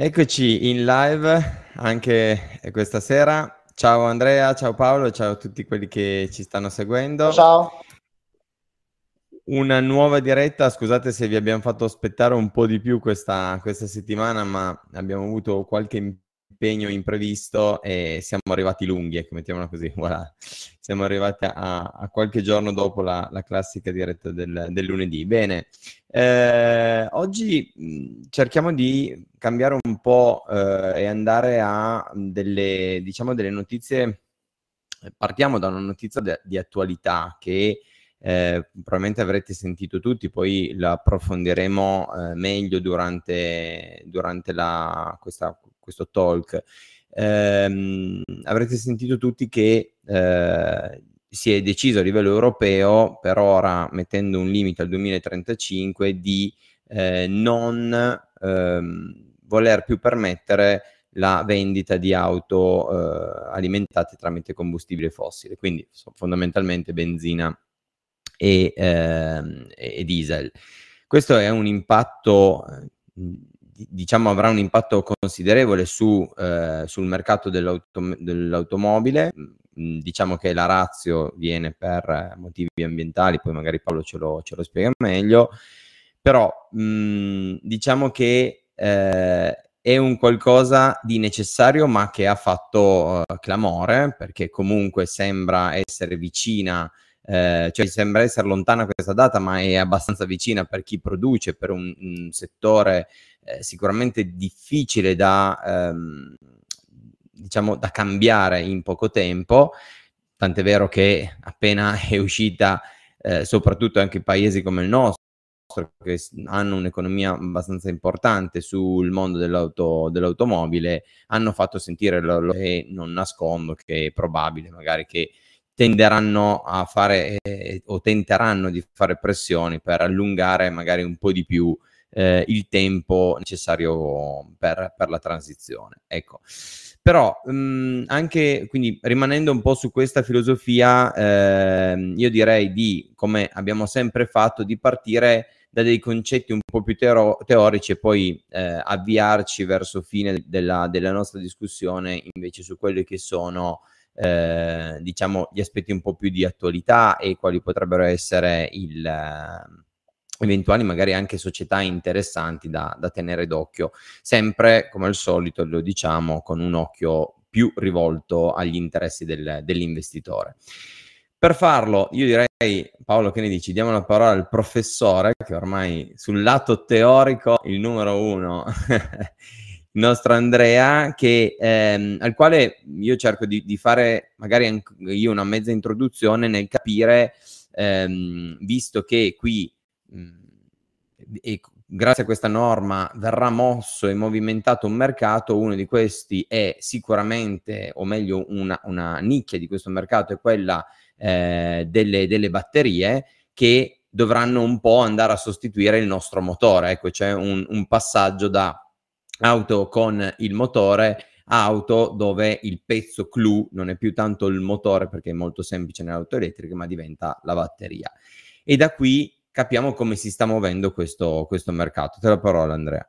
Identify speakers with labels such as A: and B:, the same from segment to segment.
A: Eccoci in live anche questa sera. Ciao Andrea, ciao Paolo, ciao a tutti quelli che ci stanno seguendo.
B: Ciao.
A: Una nuova diretta, scusate se vi abbiamo fatto aspettare un po' di più questa, questa settimana, ma abbiamo avuto qualche impegno imprevisto e siamo arrivati lunghi, ecco, mettiamola così, voilà. Siamo arrivati a, a qualche giorno dopo la, la classica diretta del, del lunedì. Bene, eh, oggi cerchiamo di cambiare un po' eh, e andare a delle, diciamo, delle notizie, partiamo da una notizia de- di attualità che eh, probabilmente avrete sentito tutti, poi la approfondiremo eh, meglio durante, durante la, questa, questo talk. Eh, avrete sentito tutti che eh, si è deciso a livello europeo, per ora mettendo un limite al 2035, di eh, non ehm, voler più permettere la vendita di auto eh, alimentate tramite combustibile fossile, quindi fondamentalmente benzina e, ehm, e diesel. Questo è un impatto diciamo avrà un impatto considerevole su, eh, sul mercato dell'autom- dell'automobile. Mm, diciamo che la razio viene per motivi ambientali, poi magari Paolo ce lo, ce lo spiega meglio, però mh, mm, diciamo che eh, è un qualcosa di necessario ma che ha fatto uh, clamore perché comunque sembra essere vicina eh, cioè sembra essere lontana questa data, ma è abbastanza vicina per chi produce, per un, un settore eh, sicuramente difficile da, ehm, diciamo, da cambiare in poco tempo, tant'è vero che appena è uscita, eh, soprattutto anche paesi come il nostro, che hanno un'economia abbastanza importante sul mondo dell'auto, dell'automobile, hanno fatto sentire lo, e non nascondo che è probabile magari che tenderanno a fare eh, o tenteranno di fare pressioni per allungare magari un po' di più eh, il tempo necessario per, per la transizione. Ecco. Però mh, anche quindi rimanendo un po' su questa filosofia, eh, io direi di, come abbiamo sempre fatto, di partire da dei concetti un po' più teoro- teorici e poi eh, avviarci verso fine della, della nostra discussione invece su quelli che sono eh, diciamo, gli aspetti un po' più di attualità e quali potrebbero essere il, eh, eventuali magari anche società interessanti da, da tenere d'occhio, sempre come al solito lo diciamo con un occhio più rivolto agli interessi del, dell'investitore. Per farlo, io direi, Paolo, che ne dici? Diamo la parola al professore, che ormai sul lato teorico il numero uno il nostro Andrea, che, ehm, al quale io cerco di, di, fare magari anche io una mezza introduzione nel capire, ehm, visto che qui, mh, mm, grazie a questa norma, verrà mosso e movimentato un mercato, uno di questi è sicuramente, o meglio una, una nicchia di questo mercato è quella eh, delle, delle batterie, che dovranno un po' andare a sostituire il nostro motore. Ecco, c'è un, un passaggio da auto con il motore auto dove il pezzo clou non è più tanto il motore perché è molto semplice nelle auto elettriche ma diventa la batteria. E da qui capiamo come si sta muovendo questo, questo mercato. Te la parola Andrea.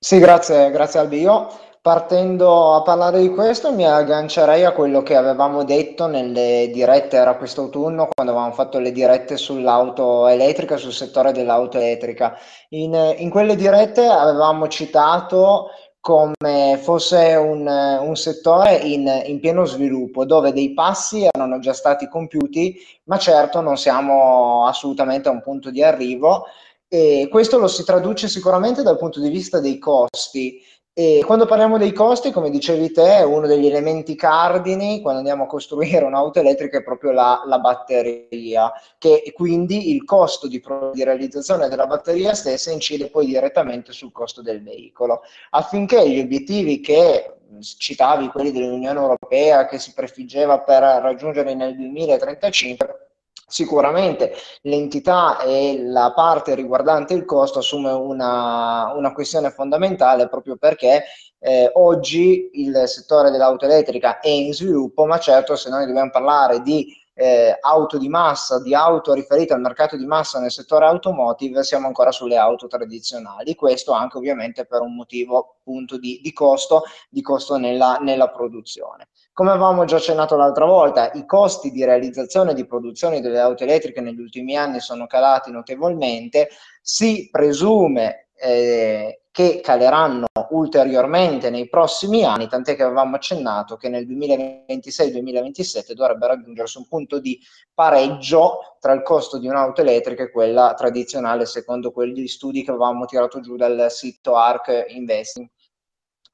B: Sì grazie grazie Albio Partendo a parlare di questo, mi aggancerei a quello che avevamo detto nelle dirette, era quest'autunno, quando avevamo fatto le dirette sull'auto elettrica, sul settore dell'auto elettrica. In, in quelle dirette avevamo citato come fosse un, un settore in, in, pieno sviluppo, dove dei passi erano già stati compiuti, ma certo non siamo assolutamente a un punto di arrivo. E questo lo si traduce sicuramente dal punto di vista dei costi. E quando parliamo dei costi, come dicevi te, uno degli elementi cardini quando andiamo a costruire un'auto elettrica è proprio la, la batteria, che quindi il costo di, di, realizzazione della batteria stessa incide poi direttamente sul costo del veicolo. Affinché gli obiettivi che citavi, quelli dell'Unione Europea, che si prefiggeva per raggiungere nel 2035, Sicuramente l'entità e la parte riguardante il costo assume una, una questione fondamentale proprio perché eh, oggi il settore dell'auto elettrica è in sviluppo, ma certo se noi dobbiamo parlare di eh, auto di massa, di auto riferite al mercato di massa nel settore automotive, siamo ancora sulle auto tradizionali. Questo anche ovviamente per un motivo appunto di, di costo, di costo nella, nella produzione. Come avevamo già accennato l'altra volta, i costi di realizzazione e di produzione delle auto elettriche negli ultimi anni sono calati notevolmente, si presume eh, che caleranno ulteriormente nei prossimi anni, tant'è che avevamo accennato che nel 2026-2027 dovrebbe raggiungersi un punto di pareggio tra il costo di un'auto elettrica e quella tradizionale, secondo quegli studi che avevamo tirato giù dal sito ARC Investing.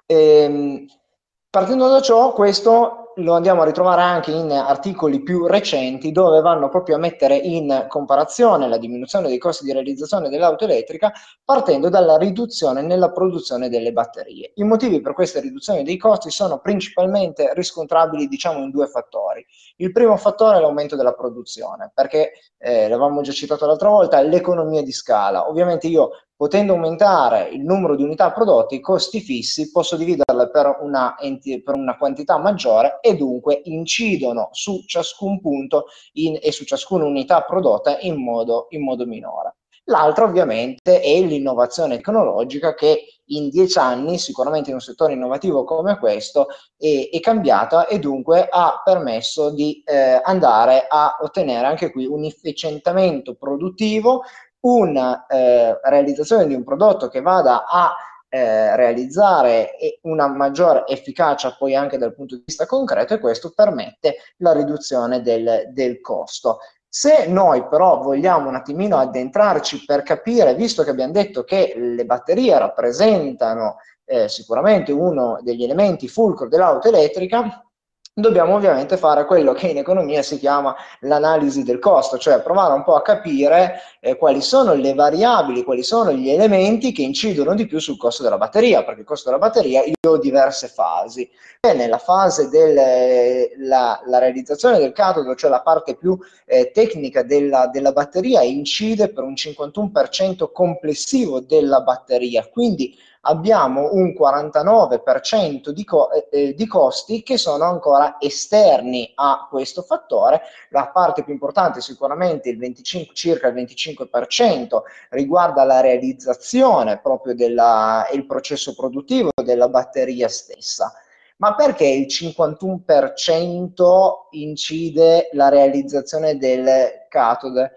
B: Ehm, partendo da ciò, questo lo andiamo a ritrovare anche in articoli più recenti dove vanno proprio a mettere in comparazione la diminuzione dei costi di realizzazione dell'auto elettrica partendo dalla riduzione nella produzione delle batterie. I motivi per questa riduzione dei costi sono principalmente riscontrabili diciamo in due fattori. Il primo fattore è l'aumento della produzione perché eh, l'avevamo già citato l'altra volta, l'economia di scala. Ovviamente io potendo aumentare il numero di unità prodotte, i costi fissi posso dividerle per una, per una quantità maggiore e dunque incidono su ciascun punto in, e su ciascuna unità prodotta in modo, in modo minore. L'altra ovviamente è l'innovazione tecnologica che in dieci anni, sicuramente in un settore innovativo come questo, è, è cambiata e dunque ha permesso di eh, andare a ottenere anche qui un efficientamento produttivo una eh, realizzazione di un prodotto che vada a eh, realizzare una maggiore efficacia poi anche dal punto di vista concreto e questo permette la riduzione del, del costo. Se noi però vogliamo un attimino addentrarci per capire, visto che abbiamo detto che le batterie rappresentano eh, sicuramente uno degli elementi fulcro dell'auto elettrica, dobbiamo ovviamente fare quello che in economia si chiama l'analisi del costo, cioè provare un po' a capire eh, quali sono le variabili, quali sono gli elementi che incidono di più sul costo della batteria, perché il costo della batteria io ho diverse fasi. E nella fase della realizzazione del catodo, cioè la parte più eh, tecnica della, della batteria, incide per un 51% complessivo della batteria, quindi abbiamo un 49% di, co- eh, eh, di, costi che sono ancora esterni a questo fattore. La parte più importante sicuramente il 25, circa il 25% riguarda la realizzazione proprio del processo produttivo della batteria stessa. Ma perché il 51% incide la realizzazione del catode?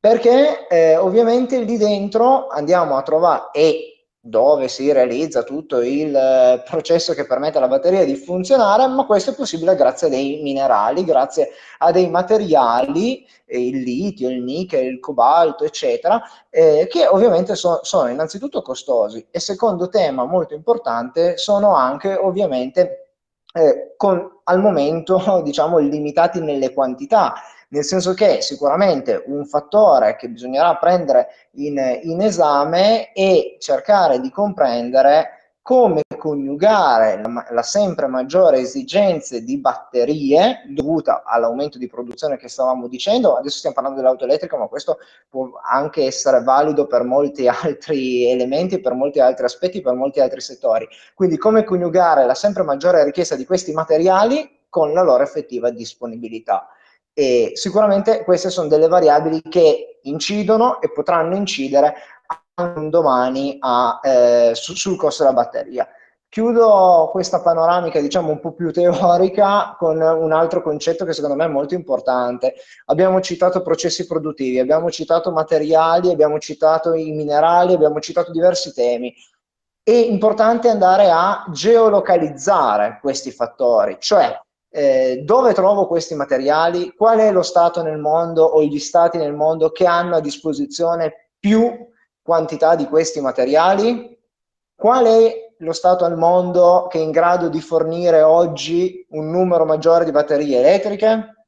B: Perché eh, ovviamente lì dentro andiamo a trovare, e dove si realizza tutto il eh, processo che permette alla batteria di funzionare, ma questo è possibile grazie a dei minerali, grazie a dei materiali, eh, il litio, il nickel, il cobalto, eccetera, eh, che ovviamente so, sono innanzitutto costosi e secondo tema molto importante sono anche ovviamente eh, con, al momento diciamo limitati nelle quantità nel senso che sicuramente un fattore che bisognerà prendere in, in esame è cercare di comprendere come coniugare la, la, sempre maggiore esigenza di batterie dovuta all'aumento di produzione che stavamo dicendo, adesso stiamo parlando dell'auto elettrica, ma questo può anche essere valido per molti altri elementi, per molti altri aspetti, per molti altri settori. Quindi come coniugare la sempre maggiore richiesta di questi materiali con la loro effettiva disponibilità. E sicuramente queste sono delle variabili che incidono e potranno incidere un domani a, eh, su, sul costo della batteria. Chiudo questa panoramica, diciamo, un po' più teorica con un altro concetto che secondo me è molto importante. Abbiamo citato processi produttivi, abbiamo citato materiali, abbiamo citato i minerali, abbiamo citato diversi temi. È importante andare a geolocalizzare questi fattori, cioè eh, dove trovo questi materiali, qual è lo Stato nel mondo o gli Stati nel mondo che hanno a disposizione più quantità di questi materiali, qual è lo Stato al mondo che è in grado di fornire oggi un numero maggiore di batterie elettriche?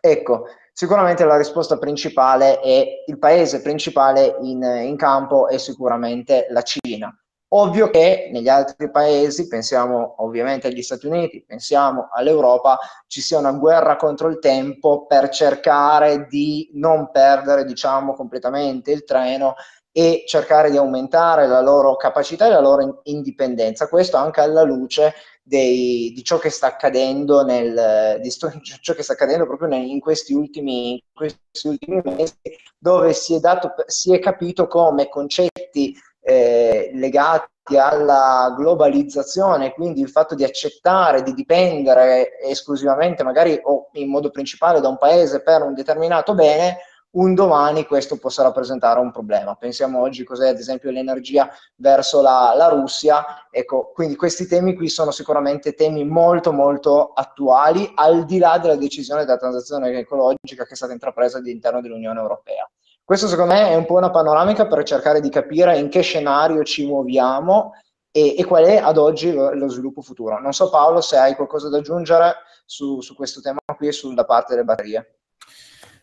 B: Ecco, sicuramente la risposta principale è il paese principale in, in campo è sicuramente la Cina. Ovvio che negli altri paesi, pensiamo ovviamente agli Stati Uniti, pensiamo all'Europa, ci sia una guerra contro il tempo per cercare di non perdere, diciamo, completamente il treno e cercare di aumentare la loro capacità e la loro indipendenza. Questo anche alla luce dei, di ciò che sta accadendo, nel, di sto, ciò che sta accadendo proprio nel, in, questi ultimi, in questi ultimi mesi, dove si è, dato, si è capito come concetti eh, legati alla globalizzazione, quindi il fatto di accettare di dipendere esclusivamente, magari o in modo principale, da un paese per un determinato bene, un domani questo possa rappresentare un problema. Pensiamo oggi cos'è ad esempio l'energia verso la, la, Russia, ecco, quindi questi temi qui sono sicuramente temi molto molto attuali, al di là della decisione della transazione ecologica che è stata intrapresa all'interno dell'Unione Europea. Questo secondo me è un po' una panoramica per cercare di capire in che scenario ci muoviamo e, e qual è ad oggi lo, lo, sviluppo futuro. Non so Paolo se hai qualcosa da aggiungere su, su questo tema qui e sulla parte delle batterie.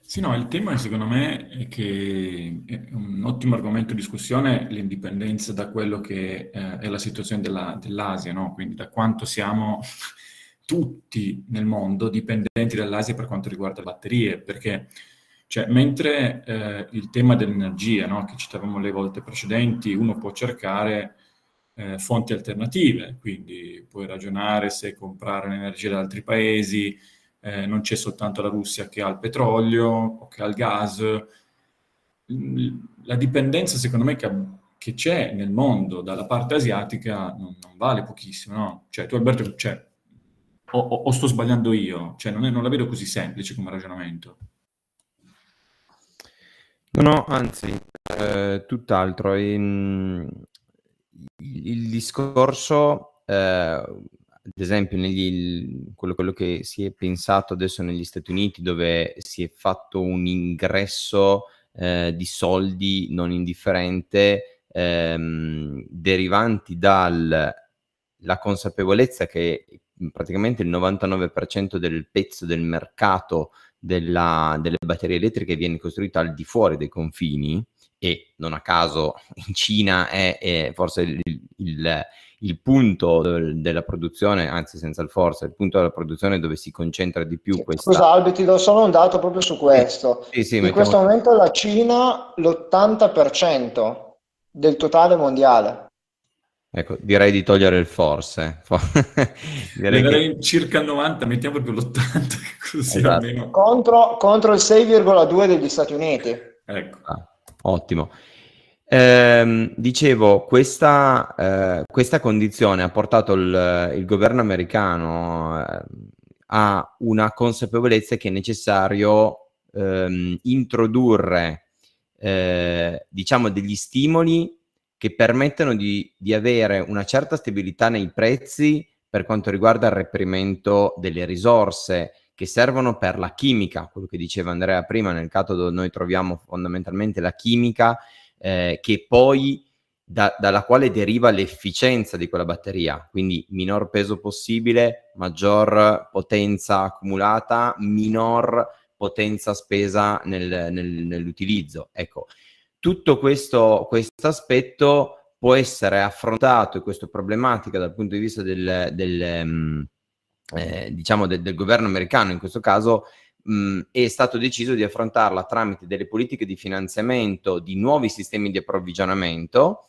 C: Sì, no, il tema secondo me è che è un ottimo argomento di discussione l'indipendenza da quello che eh, è la situazione della, dell'Asia, no? quindi da quanto siamo tutti nel mondo dipendenti dall'Asia per quanto riguarda le batterie, perché cioè, mentre eh, il tema dell'energia, no? che citavamo le volte precedenti, uno può cercare eh, fonti alternative, quindi puoi ragionare se comprare l'energia da altri paesi, eh, non c'è soltanto la Russia che ha il petrolio o che ha il gas. La dipendenza, secondo me, che, che c'è nel mondo dalla parte asiatica non, non vale pochissimo, no? Cioè, tu Alberto, cioè, o, o, sto sbagliando io? Cioè, non, è, non la vedo così semplice come ragionamento.
A: No, no, anzi, eh, tutt'altro. In, il, il discorso eh, ad esempio, negli, quello, quello, che si è pensato adesso negli Stati Uniti, dove si è fatto un ingresso eh, di soldi non indifferente, ehm, derivanti dalla consapevolezza che praticamente il 99% del pezzo del mercato della, delle batterie elettriche viene costruito al di fuori dei confini e non a caso in Cina è, è forse il, il il punto della produzione, anzi senza il forza, il punto della produzione dove si concentra di più questa...
B: Scusa Albi, ti do solo un dato proprio su questo. Sì, sì, in mettiamo... questo momento la Cina l'80% del totale mondiale.
A: Ecco, direi di togliere il forse.
C: direi che... circa il 90, mettiamo più l'80, così esatto. almeno...
B: Contro, contro il 6,2 degli Stati Uniti.
A: Ecco. Ah, ottimo. Eh, dicevo, questa, eh, questa, condizione ha portato il, il governo americano eh, a una consapevolezza che è necessario ehm, introdurre, eh, diciamo, degli stimoli che permettano di, di avere una certa stabilità nei prezzi per quanto riguarda il reperimento delle risorse che servono per la chimica, quello che diceva Andrea prima, nel caso dove noi troviamo fondamentalmente la chimica eh, che poi da, dalla quale deriva l'efficienza di quella batteria, quindi minor peso possibile, maggior potenza accumulata, minor potenza spesa nel, nel, nell'utilizzo. Ecco, tutto questo, aspetto può essere affrontato e questa problematica dal punto di vista del, del, um, eh, diciamo del, del governo americano in questo caso mh, è stato deciso di affrontarla tramite delle politiche di finanziamento di nuovi sistemi di approvvigionamento,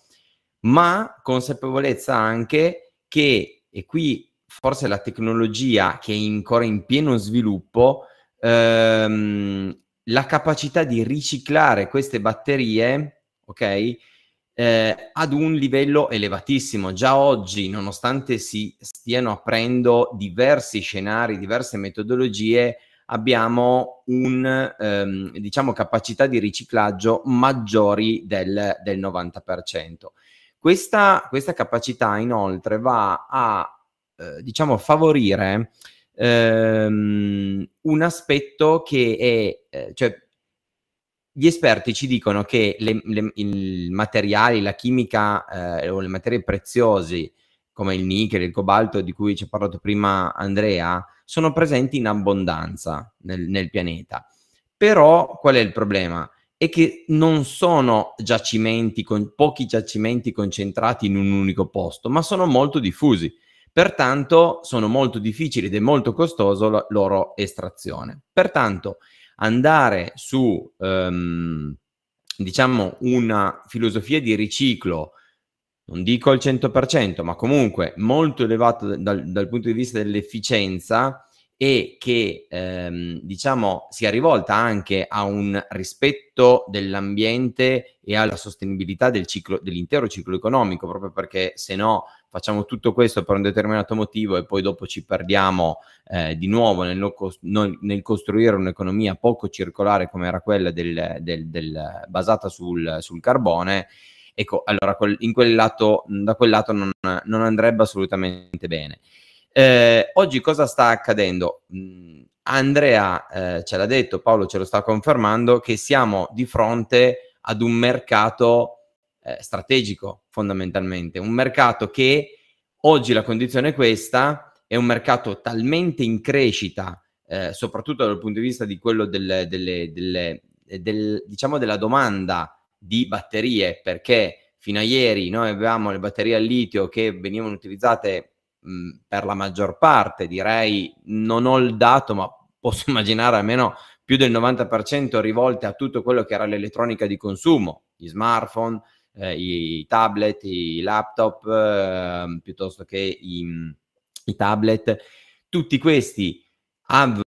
A: ma consapevolezza anche che, e qui forse la tecnologia che è ancora in pieno sviluppo, ehm, la capacità di riciclare queste batterie, ok? Eh, ad un livello elevatissimo. Già oggi, nonostante si stiano aprendo diversi scenari, diverse metodologie, abbiamo un, ehm, diciamo, capacità di riciclaggio maggiori del, del 90%. Questa, questa, capacità inoltre va a, eh, diciamo, favorire ehm, un aspetto che è, eh, cioè, gli esperti ci dicono che i materiali, la chimica eh, o le materie preziose come il nickel, il cobalto di cui ci ha parlato prima Andrea, sono presenti in abbondanza nel, nel pianeta. Però qual è il problema? È che non sono giacimenti, con, pochi giacimenti concentrati in un unico posto, ma sono molto diffusi. Pertanto sono molto difficili ed è molto costoso la loro estrazione. Pertanto andare su, um, diciamo, una filosofia di riciclo non dico al 100%, ma comunque molto elevato dal, dal punto di vista dell'efficienza e che ehm, diciamo sia rivolta anche a un rispetto dell'ambiente e alla sostenibilità del ciclo, dell'intero ciclo economico, proprio perché se no facciamo tutto questo per un determinato motivo e poi dopo ci perdiamo eh, di nuovo nel, nel, costruire un'economia poco circolare come era quella del, del, del, basata sul, sul carbone, ecco, allora in quel lato, da quel lato non, non andrebbe assolutamente bene. Eh, oggi cosa sta accadendo? Mm, Andrea eh, ce l'ha detto, Paolo ce lo sta confermando, che siamo di fronte ad un mercato eh, strategico fondamentalmente, un mercato che oggi la condizione è questa, è un mercato talmente in crescita, eh, soprattutto dal punto di vista di quello delle, delle, delle, del, diciamo della domanda di batterie, perché fino a ieri noi avevamo le batterie al litio che venivano utilizzate per la maggior parte, direi, non ho il dato, ma posso immaginare almeno più del 90% rivolte a tutto quello che era l'elettronica di consumo, gli smartphone, eh, i tablet, i laptop, eh, piuttosto che i, i, tablet. Tutti questi av-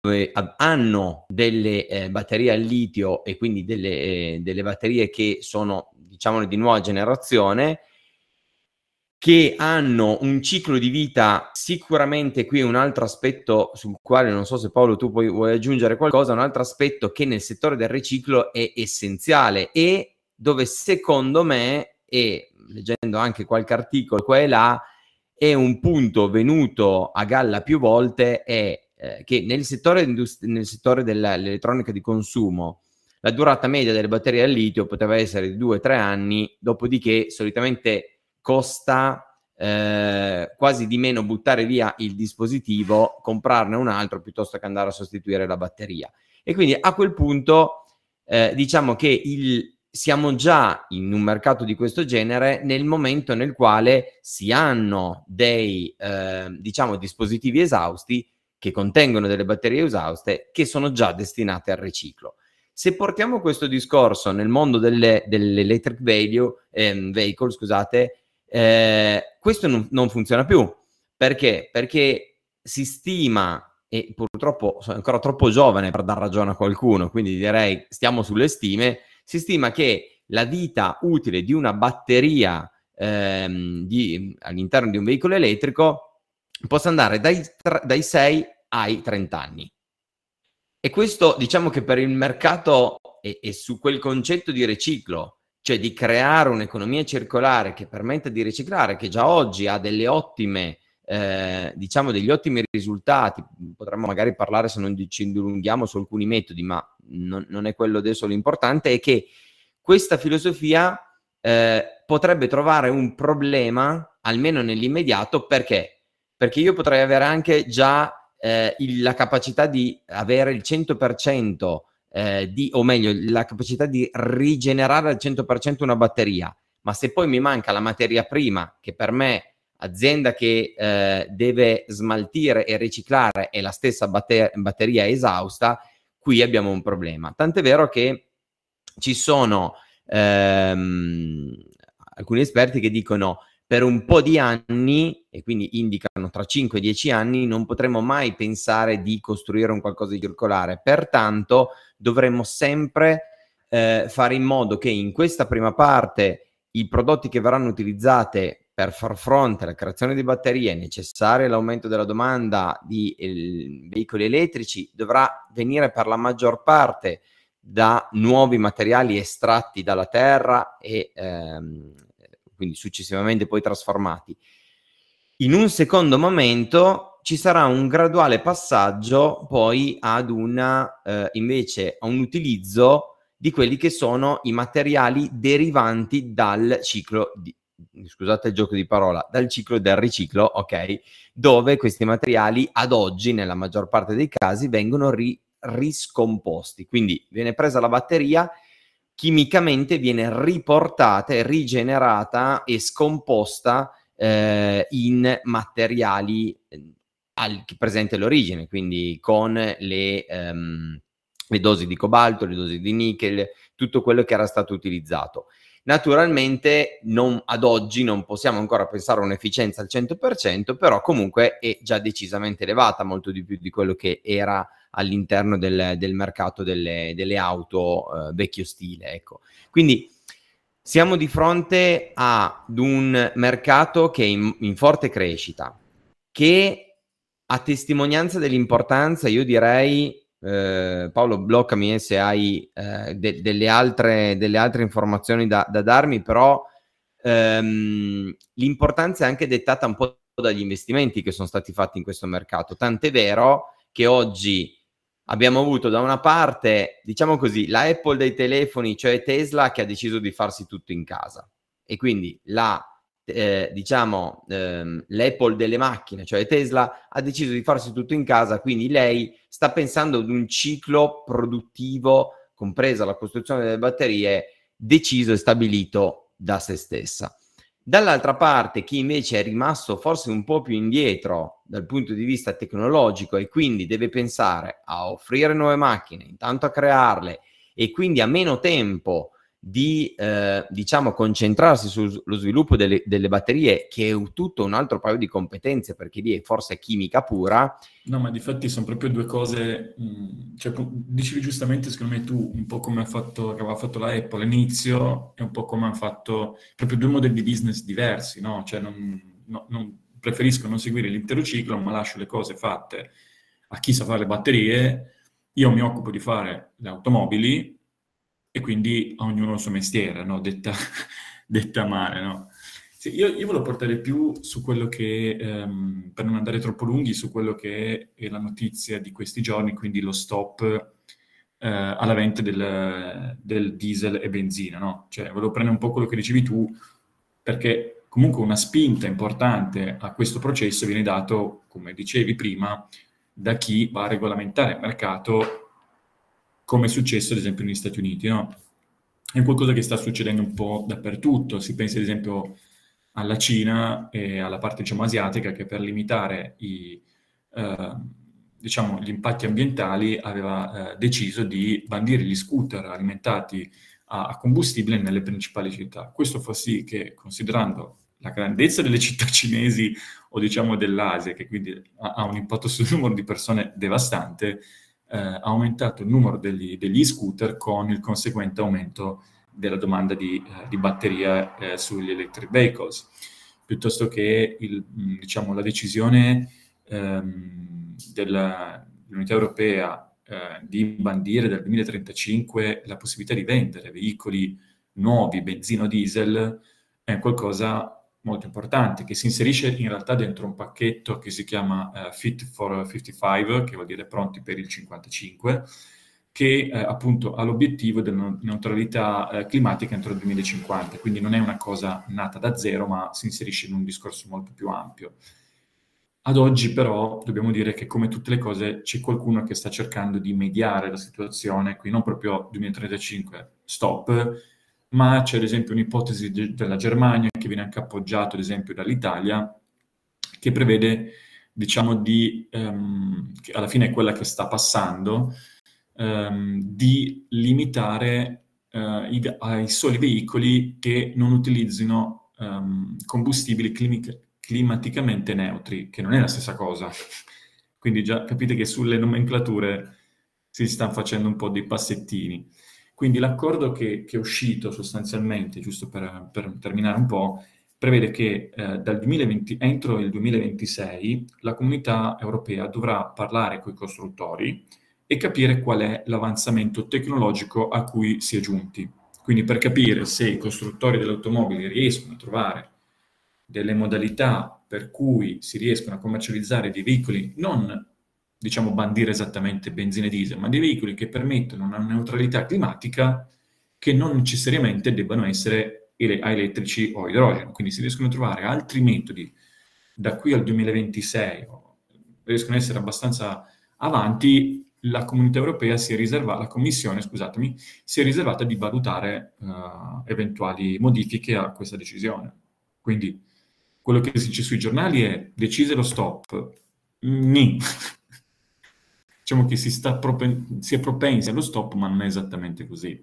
A: hanno delle eh, batterie al litio e quindi delle, eh, delle batterie che sono, diciamo, di nuova generazione che hanno un ciclo di vita sicuramente qui un altro aspetto sul quale non so se Paolo tu puoi, vuoi aggiungere qualcosa, un altro aspetto che nel settore del riciclo è essenziale e dove secondo me e leggendo anche qualche articolo qua e là è un punto venuto a galla più volte è eh, che nel settore, nel settore dell'elettronica di consumo la durata media delle batterie al litio poteva essere di 2-3 anni, dopodiché solitamente costa eh, quasi di meno buttare via il dispositivo, comprarne un altro piuttosto che andare a sostituire la batteria. E quindi a quel punto eh, diciamo che il, siamo già in un mercato di questo genere nel momento nel quale si hanno dei eh, diciamo dispositivi esausti che contengono delle batterie esauste che sono già destinate al riciclo. Se portiamo questo discorso nel mondo delle, dell'electric value, ehm, vehicle, scusate, eh, questo non, non, funziona più. Perché? Perché si stima, e purtroppo sono ancora troppo giovane per dar ragione a qualcuno, quindi direi stiamo sulle stime, si stima che la vita utile di una batteria ehm, di, all'interno di un veicolo elettrico possa andare dai, tra, dai 6 ai 30 anni. E questo diciamo che per il mercato e, e su quel concetto di riciclo cioè di creare un'economia circolare che permetta di riciclare, che già oggi ha delle ottime, eh, diciamo degli ottimi risultati, potremmo magari parlare se non ci dilunghiamo su alcuni metodi, ma non, non è quello adesso l'importante, è che questa filosofia eh, potrebbe trovare un problema, almeno nell'immediato, perché? Perché io potrei avere anche già eh, il, la capacità di avere il 100% eh, di, o meglio, la capacità di rigenerare al 100% una batteria, ma se poi mi manca la materia prima, che per me, azienda che eh, deve smaltire e riciclare, è la stessa batter- batteria esausta, qui abbiamo un problema. Tant'è vero che ci sono ehm, alcuni esperti che dicono per un po' di anni, e quindi indicano tra 5 e 10 anni, non potremo mai pensare di costruire un qualcosa di circolare. Pertanto dovremmo sempre eh, fare in modo che in questa prima parte i prodotti che verranno utilizzati per far fronte alla creazione di batterie necessarie all'aumento della domanda di eh, veicoli elettrici dovrà venire per la maggior parte da nuovi materiali estratti dalla terra e ehm, quindi successivamente poi trasformati. In un secondo momento ci sarà un graduale passaggio poi ad una eh, invece a un utilizzo di quelli che sono i materiali derivanti dal ciclo di, scusate il gioco di parola, dal ciclo del riciclo, ok? Dove questi materiali ad oggi, nella maggior parte dei casi, vengono ri- riscomposti. Quindi viene presa la batteria chimicamente viene riportata, rigenerata e scomposta eh, in materiali eh, al, presenti all'origine, quindi con le, ehm, le dosi di cobalto, le dosi di nickel, tutto quello che era stato utilizzato. Naturalmente non, ad oggi non possiamo ancora pensare a un'efficienza al 100%, però comunque è già decisamente elevata, molto di più di quello che era all'interno del, del mercato delle, delle auto eh, vecchio stile. Ecco. Quindi siamo di fronte ad un mercato che è in, in forte crescita, che a testimonianza dell'importanza, io direi, eh, Paolo, bloccami se hai eh, de- delle, altre, delle, altre, informazioni da, da darmi, però ehm, l'importanza è anche dettata un po' dagli investimenti che sono stati fatti in questo mercato. Tant'è vero che oggi abbiamo avuto da una parte, diciamo così, la Apple dei telefoni, cioè Tesla, che ha deciso di farsi tutto in casa. E quindi la, eh, diciamo, ehm, l'Apple delle macchine, cioè Tesla, ha deciso di farsi tutto in casa, quindi lei sta pensando ad un ciclo produttivo, compresa la costruzione delle batterie, deciso e stabilito da se stessa. Dall'altra parte, chi invece è rimasto forse un po' più indietro dal punto di vista tecnologico e quindi deve pensare a offrire nuove macchine, intanto a crearle e quindi ha meno tempo di eh, diciamo concentrarsi sullo sviluppo delle, delle, batterie che è tutto un altro paio di competenze perché lì è forse chimica pura
C: no ma di fatti sono proprio due cose mh, cioè, dicevi giustamente secondo me tu un po' come ha fatto, aveva fatto la Apple all'inizio e un po' come hanno fatto proprio due modelli di business diversi no? cioè non, no, non, preferisco non seguire l'intero ciclo ma lascio le cose fatte a chi sa fare le batterie io mi occupo di fare le automobili e quindi a ognuno il suo mestiere, no? detta, detta male. No? Sì, io, io, volevo portare più su quello che, um, per non andare troppo lunghi, su quello che è la notizia di questi giorni, quindi lo stop uh, alla vendita del, del, diesel e benzina. No? Cioè, volevo prendere un po' quello che dicevi tu, perché comunque una spinta importante a questo processo viene dato, come dicevi prima, da chi va a regolamentare il mercato come è successo ad esempio negli Stati Uniti. No? È qualcosa che sta succedendo un po' dappertutto. Si pensa ad esempio alla Cina e alla parte diciamo, asiatica che per limitare i, eh, diciamo, gli impatti ambientali aveva eh, deciso di bandire gli scooter alimentati a, a, combustibile nelle principali città. Questo fa sì che, considerando la grandezza delle città cinesi o diciamo dell'Asia, che quindi ha, ha un impatto sul numero di persone devastante, eh, aumentato il numero degli, degli, scooter con il conseguente aumento della domanda di, eh, di batteria eh, sugli electric vehicles, piuttosto che il, diciamo, la decisione ehm, dell'Unità Europea eh, di bandire dal 2035 la possibilità di vendere veicoli nuovi, benzino diesel, è qualcosa molto importante, che si inserisce in realtà dentro un pacchetto che si chiama uh, Fit for 55, che vuol dire pronti per il 55, che eh, appunto ha l'obiettivo della neutralità eh, climatica entro il 2050, quindi non è una cosa nata da zero, ma si inserisce in un discorso molto più ampio. Ad oggi però dobbiamo dire che come tutte le cose c'è qualcuno che sta cercando di mediare la situazione, qui non proprio 2035 stop, ma c'è ad esempio un'ipotesi de- della Germania che viene anche appoggiata ad esempio dall'Italia, che prevede, diciamo, di, um, che alla fine è quella che sta passando, um, di limitare uh, i, ai soli veicoli che non utilizzino um, combustibili climi- climaticamente neutri, che non è la stessa cosa. Quindi già capite che sulle nomenclature si stanno facendo un po' dei passettini. Quindi l'accordo che, che è uscito sostanzialmente, giusto per, per, terminare un po', prevede che eh, 2020, entro il 2026 la comunità europea dovrà parlare con i costruttori e capire qual è l'avanzamento tecnologico a cui si è giunti. Quindi per capire se i costruttori delle automobili riescono a trovare delle modalità per cui si riescono a commercializzare dei veicoli non diciamo, bandire esattamente benzina e diesel, ma dei veicoli che permettono una neutralità climatica che non necessariamente debbano essere ele- elettrici o idrogeno. Quindi si riescono a trovare altri metodi da qui al 2026, riescono ad essere abbastanza avanti, la comunità europea si è riservata, la commissione, scusatemi, si è riservata di valutare uh, eventuali modifiche a questa decisione. Quindi quello che si dice sui giornali è decise lo stop. Ni diciamo che si, propen- si è propensi allo stop, ma non è esattamente così.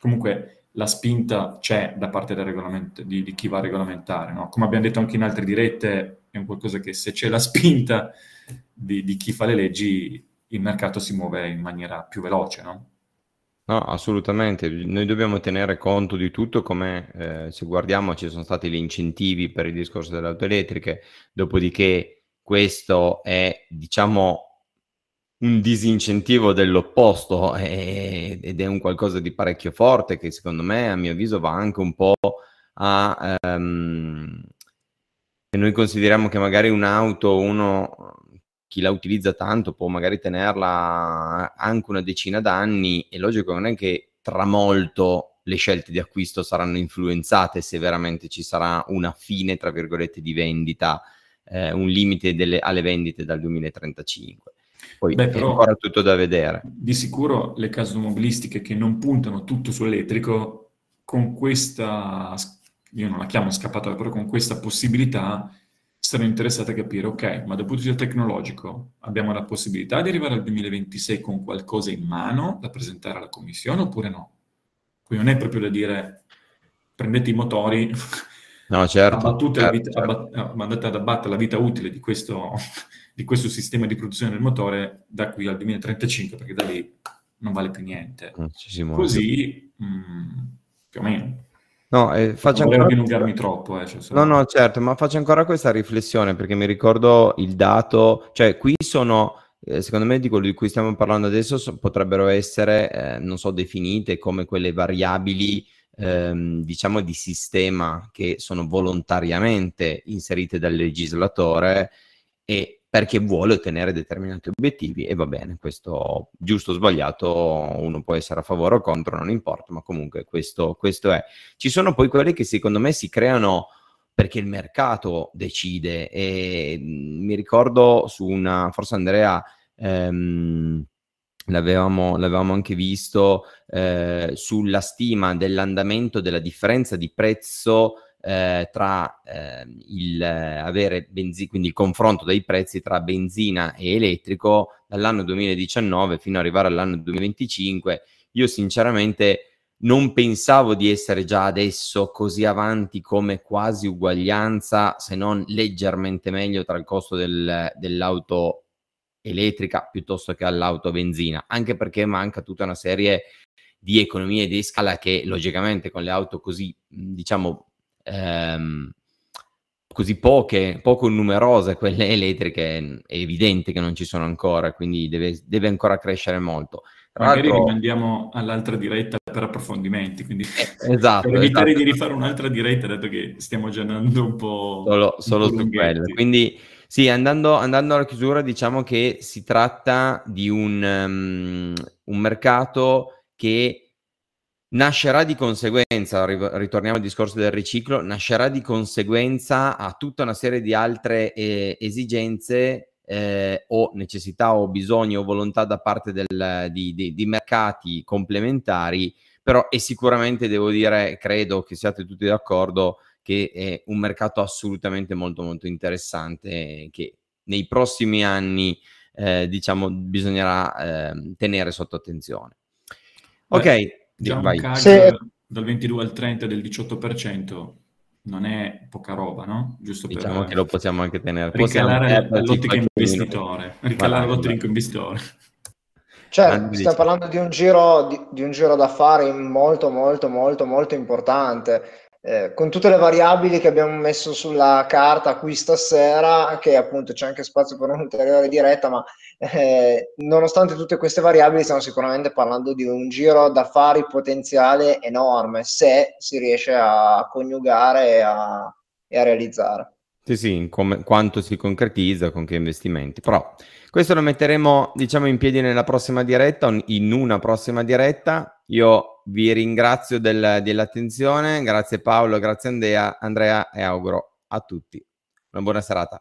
C: Comunque la spinta c'è da parte di, di, chi va a regolamentare. No? Come abbiamo detto anche in altre dirette, è un qualcosa che se c'è la spinta di, di chi fa le leggi, il mercato si muove in maniera più veloce. No?
A: No, assolutamente. Noi dobbiamo tenere conto di tutto, come eh, se guardiamo ci sono stati gli incentivi per il discorso delle auto elettriche, dopodiché questo è, diciamo, un disincentivo dell'opposto eh, ed è un qualcosa di parecchio forte che secondo me, a mio avviso, va anche un po' a... Um, noi consideriamo che magari un'auto, uno chi la utilizza tanto può magari tenerla anche una decina d'anni, è logico non è che tra molto le scelte di acquisto saranno influenzate se veramente ci sarà una fine, tra virgolette, di vendita, eh, un limite delle, alle vendite dal 2035. Poi Beh, è ancora tutto da vedere.
C: Di sicuro le case automobilistiche che non puntano tutto sull'elettrico, con questa, io non la chiamo scappata, però con questa possibilità sono interessati a capire, ok, ma dal punto di vista tecnologico abbiamo la possibilità di arrivare al 2026 con qualcosa in mano da presentare alla Commissione oppure no? Quindi non è proprio da dire prendete i motori,
A: no, certo,
C: certo, vita, certo. Abbat- mandate ad abbattere la vita utile di questo, di questo sistema di produzione del motore da qui al 2035 perché da lì non vale più niente. Così, mh, mm, più o meno.
A: No, eh, faccio non
C: ancora... dilungarmi troppo. Eh, cioè,
A: no, no, certo, ma faccio ancora questa riflessione perché mi ricordo il dato, cioè qui sono, eh, secondo me di quello di cui stiamo parlando adesso so, potrebbero essere, eh, non so, definite come quelle variabili, ehm, diciamo, di sistema che sono volontariamente inserite dal legislatore e perché vuole ottenere determinati obiettivi e va bene, questo giusto o sbagliato, uno può essere a favore o contro, non importa, ma comunque questo, questo è. Ci sono poi quelli che secondo me si creano perché il mercato decide e mm, mi ricordo su una, forse Andrea... Ehm, L'avevamo, l'avevamo, anche visto eh, sulla stima dell'andamento della differenza di prezzo eh, tra eh, il avere benzina, quindi il confronto dei prezzi tra benzina e elettrico dall'anno 2019 fino ad arrivare all'anno 2025. Io sinceramente non pensavo di essere già adesso così avanti come quasi uguaglianza, se non leggermente meglio tra il costo del, dell'auto elettrica piuttosto che all'auto benzina, anche perché manca tutta una serie di economie di scala che logicamente con le auto così, diciamo, ehm, così poche, poco numerose quelle elettriche, è evidente che non ci sono ancora, quindi deve, deve ancora crescere molto.
C: Tra Magari l'altro... rimandiamo all'altra diretta per approfondimenti, quindi
A: eh, esatto,
C: per evitare esatto. di rifare un'altra diretta, dato che stiamo già andando un po'...
A: Solo, solo su quello. Quindi sì, andando, andando, alla chiusura, diciamo che si tratta di un, um, un mercato che nascerà di conseguenza, ritorniamo al discorso del riciclo, nascerà di conseguenza a tutta una serie di altre eh, esigenze eh, o necessità o bisogni o volontà da parte del, di, di, di, mercati complementari, però è sicuramente, devo dire, credo che siate tutti d'accordo, che è un mercato assolutamente molto molto interessante che nei prossimi anni eh, diciamo bisognerà ehm, tenere sotto attenzione. Ok. Beh
C: Già un calo Se... dal 22 al 30 del 18% non è poca roba, no?
A: Giusto per diciamo che lo possiamo anche tenere.
C: Ricalare l'ottica investitore. Ricalare l'ottica investitore.
B: Cioè, stiamo parlando di un, giro, di, di un giro d'affari molto, molto, molto, molto importante. Eh, con tutte le variabili che abbiamo messo sulla carta qui stasera, che appunto c'è anche spazio per un'ulteriore diretta, ma eh, nonostante tutte queste variabili stiamo sicuramente parlando di un giro d'affari potenziale enorme se si riesce a coniugare e a, e a realizzare.
A: Sì, sì, come, quanto si concretizza, con che investimenti. Però questo lo metteremo, diciamo, in piedi nella prossima diretta, in una prossima diretta. Io vi ringrazio del, dell'attenzione, grazie Paolo, grazie Andrea, Andrea e auguro a tutti una buona serata.